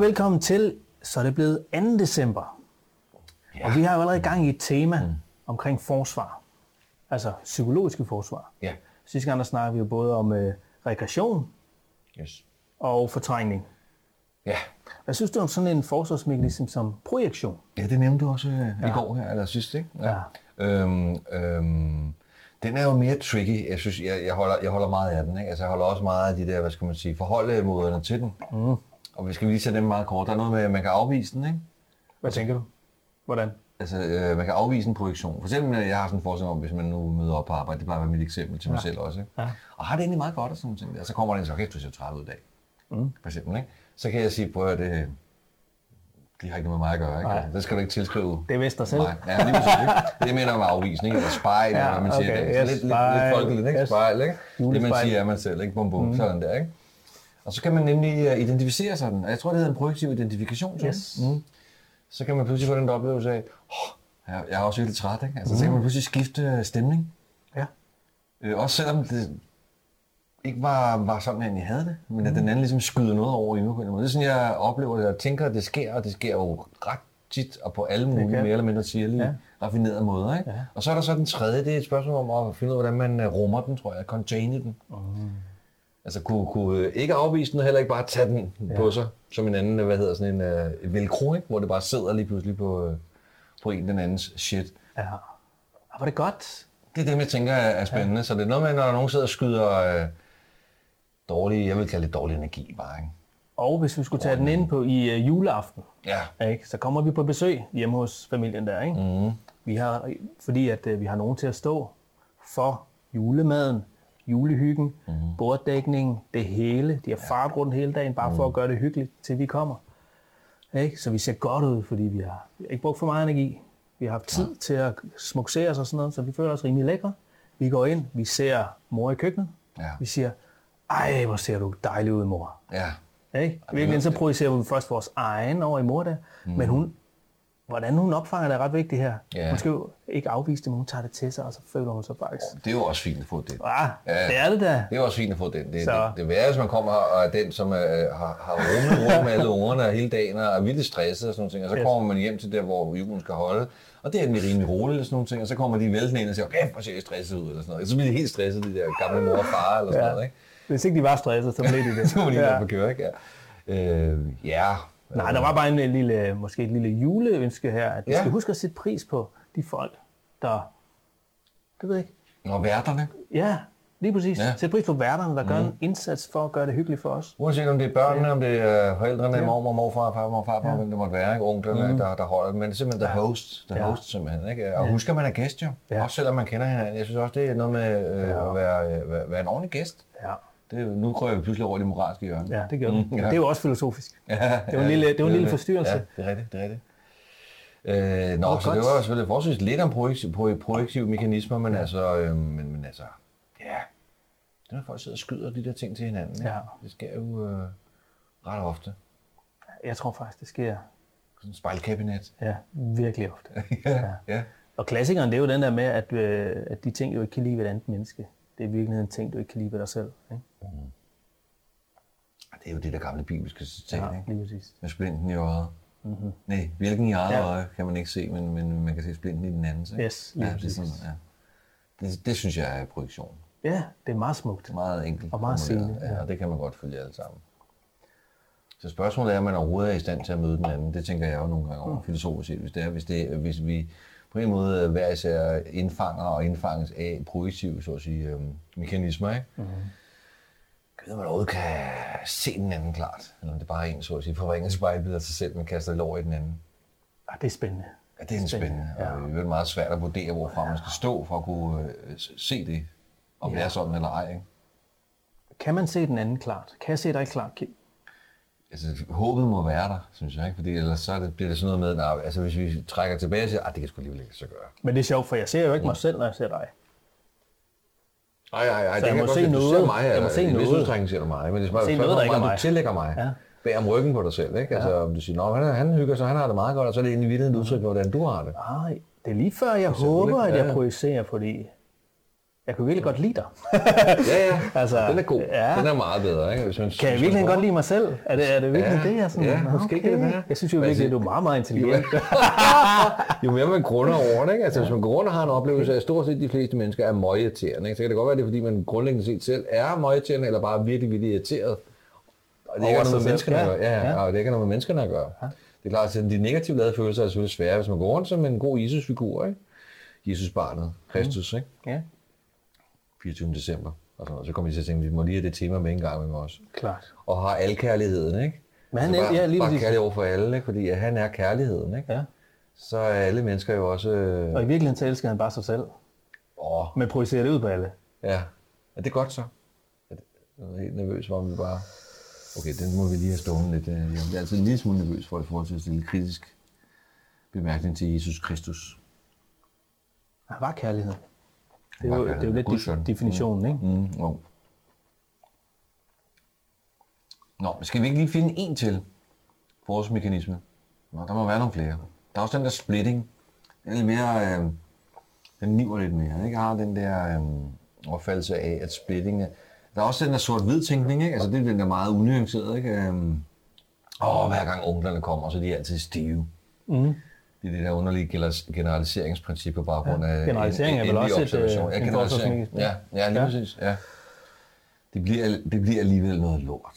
og velkommen til, så er det blevet 2. december. Ja. Og vi har jo allerede gang i et tema mm. omkring forsvar. Altså psykologiske forsvar. Ja. Sidste gang der snakkede vi jo både om øh, regression Yes. og fortrængning. Ja. Hvad synes du om sådan en forsvarsmekanisme som projektion? Ja, det nævnte du også øh, ja. i går her, eller sidst, ikke? Ja. Øhm, øhm, den er jo mere tricky. Jeg synes, jeg, jeg, holder, jeg holder meget af den, ikke? Altså, jeg holder også meget af de der, hvad skal man sige, forholdemåderne til den. Mm. Og vi skal lige tage dem meget kort. Der er noget med, at man kan afvise den, ikke? Hvad tænker du? Hvordan? Altså, øh, man kan afvise en projektion. For eksempel, jeg har sådan en forestilling om, hvis man nu møder op på arbejde, det plejer at være mit eksempel til mig Ja. selv også. Ikke? Ja. Og har det egentlig meget godt og sådan nogle ting. der. Så kommer der en så, kæft, du ser træt ud i dag. Mm. For eksempel, ikke? Så kan jeg sige, prøv at det, det har ikke noget med mig at gøre. Ikke? Nej. Det skal du ikke tilskrive Det er vist dig selv. Nej, ja, lige præcis, ikke? Det mener med afvisning, eller spejl, Ja, eller hvad man siger. okay, Okay, yes, lidt, lidt, lidt folkeligt, ikke? yes. Spejl, ikke? Det man siger er man selv, ikke? Bum, bum, mm. sådan der, ikke? Og så kan man nemlig øh, identificere sig den. Og jeg tror, det hedder en projektiv identifikation. sådan. Yes. Mm. Så kan man pludselig få den der oplevelse af, oh, jeg jeg er også virkelig træt, ikke? Altså, så kan man pludselig skifte øh, stemning. Ja. Øh, også selvom det ikke var, var sådan, at jeg havde det, men at den anden ligesom skyder noget over i mig på en eller anden måde. Det er sådan, jeg oplever det, og tænker, at det sker, og det sker jo ret tit, og på alle mulige mere eller mindre sirlige, Ja. raffinerede måder. Ikke? Ja. Ja. Og så er der så den tredje, det er et spørgsmål om at finde ud af, hvordan man øh, rummer den, tror jeg, container den. Mm. Altså kunne, kunne øh, ikke afvise den, heller ikke bare tage den ja. på sig, som en anden, øh, hvad hedder sådan en uh, velcro, ikke? hvor det bare sidder lige pludselig på, øh, på en den andens shit. Ja. Og var det godt? Det er det, jeg tænker er spændende. Ja. Så det er noget med, når nogen sidder og skyder øh, dårlig, jeg vil kalde det dårlig energi bare, ikke? Og hvis vi skulle tage den ind på i uh, juleaften, Ja. ikke, så kommer vi på besøg hjemme hos familien der. Ikke? Mm. Vi har, fordi at, uh, vi har nogen til at stå for julemaden, julehyggen, mm. borddækningen, det hele. De har fart rundt hele dagen, bare for at gøre det hyggeligt, til vi kommer. Ikke? Så vi ser godt ud, fordi vi har, vi har ikke brugt for meget energi. Vi har haft tid ja. til at smuksere os og sådan noget, så vi føler os rimelig lækre. Vi går ind, vi ser mor i køkkenet. Ja. Vi siger, ej, hvor ser du dejlig ud, mor. Ja. Ikke? Virkelig, så projicerer vi først vores egen over i mor der, mm. men hun, hvordan hun opfanger det er ret vigtigt her. Ja. Hun skal jo ikke afvise det, men hun tager det til sig, og så føler hun sig faktisk. Det er jo også fint at få det. Ah, Ja. det er det da. Det er også fint at få den. Det, Så. det, det værre, hvis man kommer og er den, som øh, har, har rummet rundt med alle ungerne hele dagen og er vildt stresset og sådan nogle ting. Og så Yes. kommer man hjem til der, hvor julen skal holde. Og det er egentlig rimelig roligt og sådan nogle ting. Og så kommer de væltende ind og siger, okay, hvor ser jeg stresset ud eller sådan noget. Så bliver de helt stresset, de der gamle mor og far eller sådan Ja. noget. Ikke? Hvis ikke de var stresset, så blev de det. Så må de Ja. ja. på køre, ikke? Ja. Øh, ja. Nej, der var bare en lille, måske et lille juleønske her, at vi Ja. skal huske at sætte pris på de folk, der, det ved jeg ikke, Når værterne, ja, lige præcis, ja. Ja. sætte pris på værterne, der gør en indsats for at gøre det hyggeligt for os. uanset om det er børnene, om det er forældrene, Ja. mormor, morfar, farmor, farfar, ja. hvem det måtte være, ikke? onklerne, mm. der, der holder, men det er simpelthen the host, the Ja. host simpelthen, ikke? Og husk, at man er gæst jo, Ja. også selvom man kender hinanden. Jeg synes også, det er noget med øh, Ja. at være, øh, være, være en ordentlig gæst. Ja, Det, jo- nu krøver vi pludselig over i det moralske hjørne. ja det gør. Mm, ja. Det er jo også filosofisk. Ja, Det var en lille- det var en lille det. forstyrrelse. Ja, det er rigtigt, det er rigtigt. Øh, nå, Og så det godt. var selvfølgelig forholdsvis lidt om projektive, pro- projektive mekanismer, men altså, øh, men, men altså, ja, det når folk sidder og skyder de der ting til hinanden. ikke? Ja. Det sker jo øh, ret ofte. Jeg tror faktisk, det sker Sådan en spejlkabinet. ja, virkelig ofte. ja, ja. Og klassikeren, det er jo den der med, at, øh, at de ting, du ikke kan lide ved et andet menneske, det er i virkeligheden ting, du ikke kan lide ved dig selv. Ikke? Det er jo det der gamle bibelske citat, Ja, ikke? lige præcis. Med splinten i øjet. Mm-hmm. Nej, hvilken i eget Ja. øje kan man ikke se, men, men man kan se splinten i den anden. Ikke? Yes, lige ja, det, er sådan, ja. det, det synes jeg er projektion. Ja, det er meget smukt. Meget enkelt. Og meget sigende. Ja, og det kan man godt følge alle sammen. Så spørgsmålet er, om man overhovedet er i stand til at møde den anden. Det tænker jeg jo nogle gange over, mm. filosofisk set. Hvis, det er, hvis, det, hvis vi på en måde hver især indfanger og indfanges af projektive så at sige, øhm, mekanismer, ikke? Mm. Ved man overhovedet kan se den anden klart? Eller om det bare er en, så at sige, forringet spejlbillede af sig selv, man kaster lov i den anden. Ah, det er spændende. Ja, det er en spændende, Ja. og det er meget svært at vurdere, hvorfra man skal stå for at kunne øh, se det, om Ja. det er sådan eller ej. Ikke? Kan man se den anden klart? Kan jeg se dig klart, Kim? Altså, håbet må være der, synes jeg, ikke? Fordi ellers så det, bliver det sådan noget med, at altså, hvis vi trækker tilbage og siger, at det kan sgu alligevel ikke så gøre. Men det er sjovt, for jeg ser jo ikke mig selv, når jeg ser dig. Nej, nej, nej, Så jeg må se Du noget. ser mig, Jeg må se i noget. udstrækning ser du mig, men det er bare Se et noget, der ikke er mig. du tillægger mig Ja. bag om ryggen på dig selv. Ikke? Altså, om du siger, at han, han hygger sig, han har det meget godt, og så er det egentlig vildt et udtryk, hvordan du har det. Nej, det er lige før, jeg håber, at jeg Ja. projicerer, fordi jeg kunne virkelig godt lide dig. Ja, ja. Altså, den er god. ja. Den er meget bedre, ikke? Hvis man, Kan jeg virkelig godt lide mig selv? Er det, er det virkelig Ja, det, jeg sådan, ja, Nå, måske kan det være. Jeg synes jo virkelig, at du er meget, meget intelligent. Jo mere man grunder over det, ikke? Altså, hvis man går rundt og har en oplevelse af, at stort set de fleste mennesker er møgirriterende, ikke? så kan det godt være, det er, fordi man grundlæggende set selv er møgirriterende, eller bare virkelig, virkelig irriteret. Og det ikke har noget med menneskerne at Ja, gøre. Ja, ja. og det ikke har noget med menneskerne at gøre. Det er klart, at de negativt lavede følelser er selvfølgelig svære, hvis man går rundt som en god Jesus-figur, ikke? Jesus-barnet, Kristus, ikke? Ja, 24. december. Og sådan noget. Så kommer vi til at tænke, vi må lige have det tema med en gang med os. klart. Og har al kærligheden, ikke? Men han Så er- bare, ja, lige bare kærlighed over for alle, ikke? fordi han er kærligheden. Ikke? Ja. Så er alle mennesker jo også... Øh, Og i virkeligheden så elsker han bare sig selv, åh, men projicerer det ud på alle. ja. Er det godt så? Er Jeg er helt nervøs for, om vi bare... Okay, den må vi lige have stående lidt. øh, Jeg bliver altid en lille smule nervøs for, i forhold til at stille kritisk bemærkning til Jesus Kristus. Han var kærlighed. Det er jo, det er jo lidt Guds søn. de- definitionen, ikke? Mm, jo. Nå, men skal vi ikke lige finde en til forårsmekanisme? Nå, der må være nogle flere. Der er også den der splitting. Den er lidt mere, øh, den niver lidt mere. Ikke? Jeg har den der øh, opfattelse af, at splitting er... Der er også den der sort-hvid tænkning, ikke? Altså det er den der meget unuanceret, ikke? Øh, åh, hver gang onklerne kommer, så er de altid stive. Mm. Det er det der underlige gener- generaliseringsprincip på baggrund af generalisering er vel endelig også et, øh, observation. Ja, en generalisering. Ja, ja, lige Ja. præcis. Ja. Det, bliver, det bliver alligevel noget lort.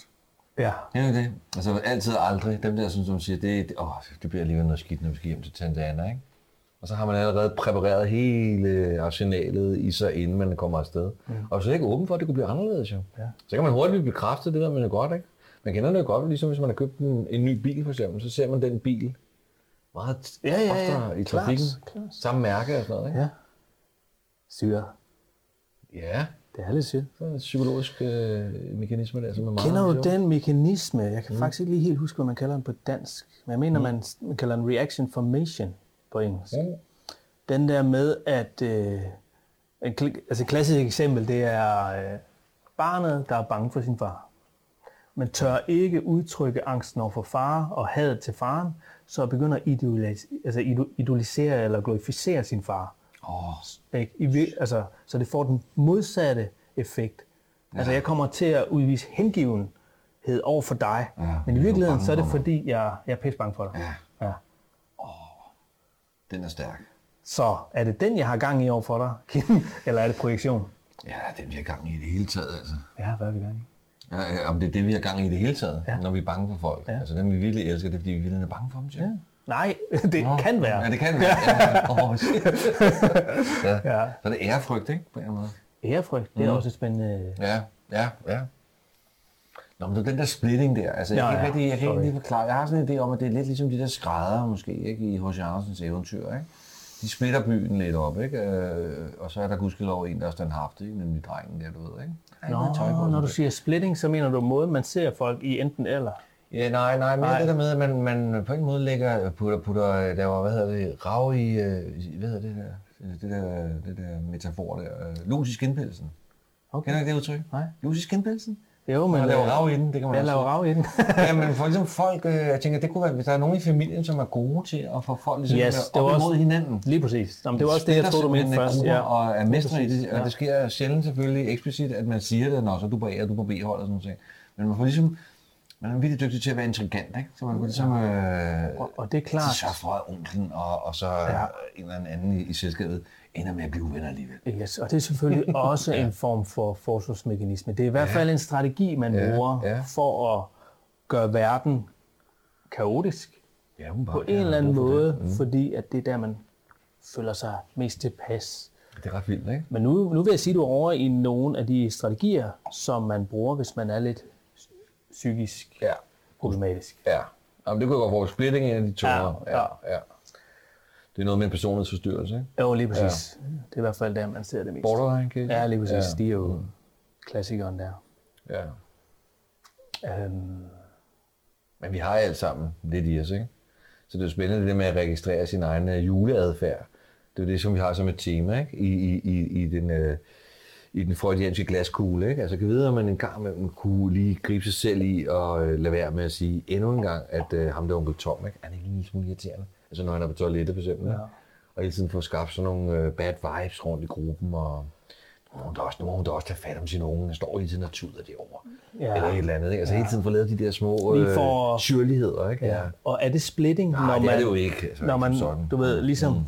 Ja. Ja, det. Altså altid og aldrig. Dem der, som, som siger, det, det, åh, det bliver alligevel noget skidt, når vi skal hjem til Tante Anna, ikke? Og så har man allerede præpareret hele arsenalet i sig, inden man kommer afsted. Mm. Og så er det ikke åben for, at det kunne blive anderledes, jo. Ja. Så kan man hurtigt blive bekræftet, det ved man jo godt, ikke? Man kender det jo godt, ligesom hvis man har købt en, en ny bil, for eksempel, så ser man den bil meget Ja, ja, ja. oftere i trafikken. klart. Samme mærke og sådan noget, ikke? ja. Syre. Ja, Det er lidt syre. så er der psykologiske øh, mekanismer der, som er meget Kender du den mekanisme? Jeg kan mm. faktisk ikke lige helt huske, hvad man kalder den på dansk. Men jeg mener, mm. man, man kalder den reaction formation på engelsk. Mm. Den der med, at... Øh, en, altså et klassisk eksempel, det er øh, barnet, der er bange for sin far. Men tør ikke udtrykke angsten over for far og hadet til faren, så begynder at idolis- altså ido- idolisere eller glorificere sin far. Åh, Ikke? I, altså, så det får den modsatte effekt. Altså jeg kommer til at udvise hengivenhed over for dig, Ja, men i virkeligheden så er det fordi, jeg, jeg er pisse bange for dig. Ja. Ja. den er stærk. Så er det den, jeg har gang i over for dig, Kim? eller er det projektion? Ja, den vi har gang i det hele taget, altså. Ja, hvad er vi gang i? Ja, om det er det, vi har gang i det hele taget, Ja. når vi er bange for folk. Ja. Altså dem, vi virkelig elsker, det er, fordi vi virkelig er bange for dem, siger. Ja. Nej, det Nå. kan være. Ja, det kan være. Ja, oh, shit. ja. Ja. Så er det ærefrygt, ikke? På en måde. Ærefrygt, det er også et spændende... Ja, ja, ja. Nå, men den der splitting der, altså jeg Ja, kan ikke, ja. rigtig, jeg kan ikke lige forklare, jeg har sådan en idé om, at det er lidt ligesom de der skrædder måske, ikke, i H.C. Andersens eventyr, ikke? De splitter byen lidt op, ikke? Øh, og så er der gudskelov en, der er standhaftig, ikke? nemlig drengen der, du ved, ikke? Ikke noget tøj på, Nå, når du siger splitting, så mener du måden, man ser folk i enten eller. Ja, nej, nej, Nej. det der med, at man, man på en måde lægger, putter, putter der var, hvad hedder det, rav i, øh, hvad hedder det der, det der, det der metafor der, øh, lus i skinpelsen. Okay. Kender du ikke det udtryk? Nej. Lus i skinpelsen? Jo, men... Man laver øh, rav i den, det kan man Jeg laver rav i den. Ja, men for eksempel folk, øh, jeg tænker, det kunne være, hvis der er nogen i familien, som er gode til at få folk ligesom Yes, yes, det var op også- imod hinanden. Lige præcis. Jamen, det var også det, jeg troede, du mente først. Ja. Og er mestre i det, og ja. det sker sjældent selvfølgelig eksplicit, at man siger det, når så du på A og du på B-hold og sådan noget. Men man får ligesom, man er virkelig dygtig til at være intrigant, ikke? Så man får ligesom, øh, Og, og det er klart, så sørge for, at onklen og, og så ja. en eller anden i, i selskabet ender med at blive uvenner alligevel. Yes, og det er selvfølgelig også en form for forsvarsmekanisme. Det er i hvert fald en strategi, man Ja, bruger ja. for at gøre verden kaotisk Ja, hun på en eller anden måde, fordi at det er der, man føler sig mest tilpas. Det er ret vildt, ikke? Men nu, nu vil jeg sige, at du er over i nogle af de strategier, som man bruger, hvis man er lidt psykisk Ja. problematisk. Ja. Jamen, det kunne jeg godt få splitting af de to. Ja, ja, ja. Det er noget med en personlighedsforstyrrelse, ikke? Jo, lige præcis. Ja. Det er i hvert fald der, man ser det mest. Borderline case. Ja, lige præcis. Ja. De er jo klassikeren der. ja. Øhm, Men vi har alt sammen lidt i os, ikke? Så det er jo spændende det med at registrere sin egen øh, juleadfærd. Det er det, som vi har som et tema, ikke? I, i, i, i den... Øh, i den freudianske glaskugle, ikke? Altså, kan vide, om man en gang imellem kunne lige gribe sig selv i og øh, lade være med at sige endnu en gang, at øh, ham der onkel Tom, ikke? Er han ikke en lille smule irriterende? Altså, når han er på toilettet, for eksempel, ja. Og hele tiden få skabt sådan nogle øh, bad vibes rundt i gruppen, og Hun der også, hun da også tage fat om sine unge. Der står hele tiden og tuder det over. Ja. Eller et eller andet. Ikke? Altså hele tiden få lavet de der små øh, syrligheder. Ikke? Ja. Og er det splitting, Nej, når det man, er det jo ikke. Altså, når man sådan. du ved, ligesom mm.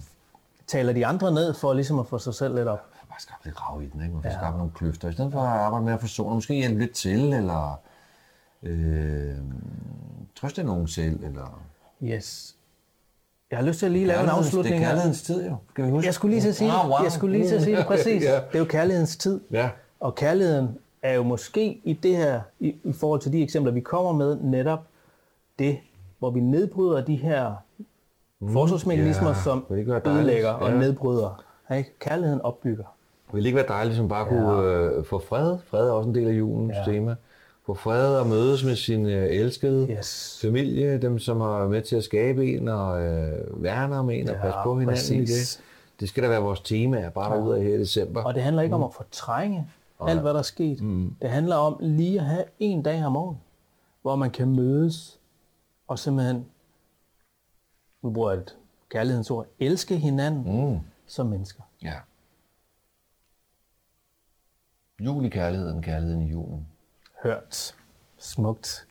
taler de andre ned for ligesom at få sig selv lidt op? bare skabt lidt rav i den, ikke? Man får ja. skabt nogle kløfter. I stedet for at arbejde med at forsone, måske hjælpe lidt til, eller øh, trøste nogen selv, eller... Yes. Jeg har lyst til at lige lave en afslutning Det er kærlighedens tid, jo. Skal vi huske? Jeg skulle lige til at sige, Ah, wow. jeg skulle lige til at sige det præcis. Ja. Det er jo kærlighedens tid. Ja. Og kærligheden er jo måske i det her, i, i forhold til de eksempler, vi kommer med, netop det, hvor vi nedbryder de her forsvarsmekanismer, ja. som ødelægger og Ja. nedbryder. Ikke? Kærligheden opbygger. Vil det ikke være dejligt, som bare kunne øh, få fred? Fred er også en del af julens Ja. tema. Få fred og mødes med sin øh, elskede Yes. familie, dem som har med til at skabe en og øh, værne om en og Ja, passe på hinanden i præcis. det. Det skal da være vores tema, bare derude af her i december. Og det handler ikke om at fortrænge alt, hvad der er sket. Mm. Det handler om lige at have en dag om året, hvor man kan mødes og simpelthen, nu bruger jeg et kærlighedens ord, elske hinanden mm. som mennesker. Ja. Jul i kærligheden, kærligheden i julen. Hørt. Smukt.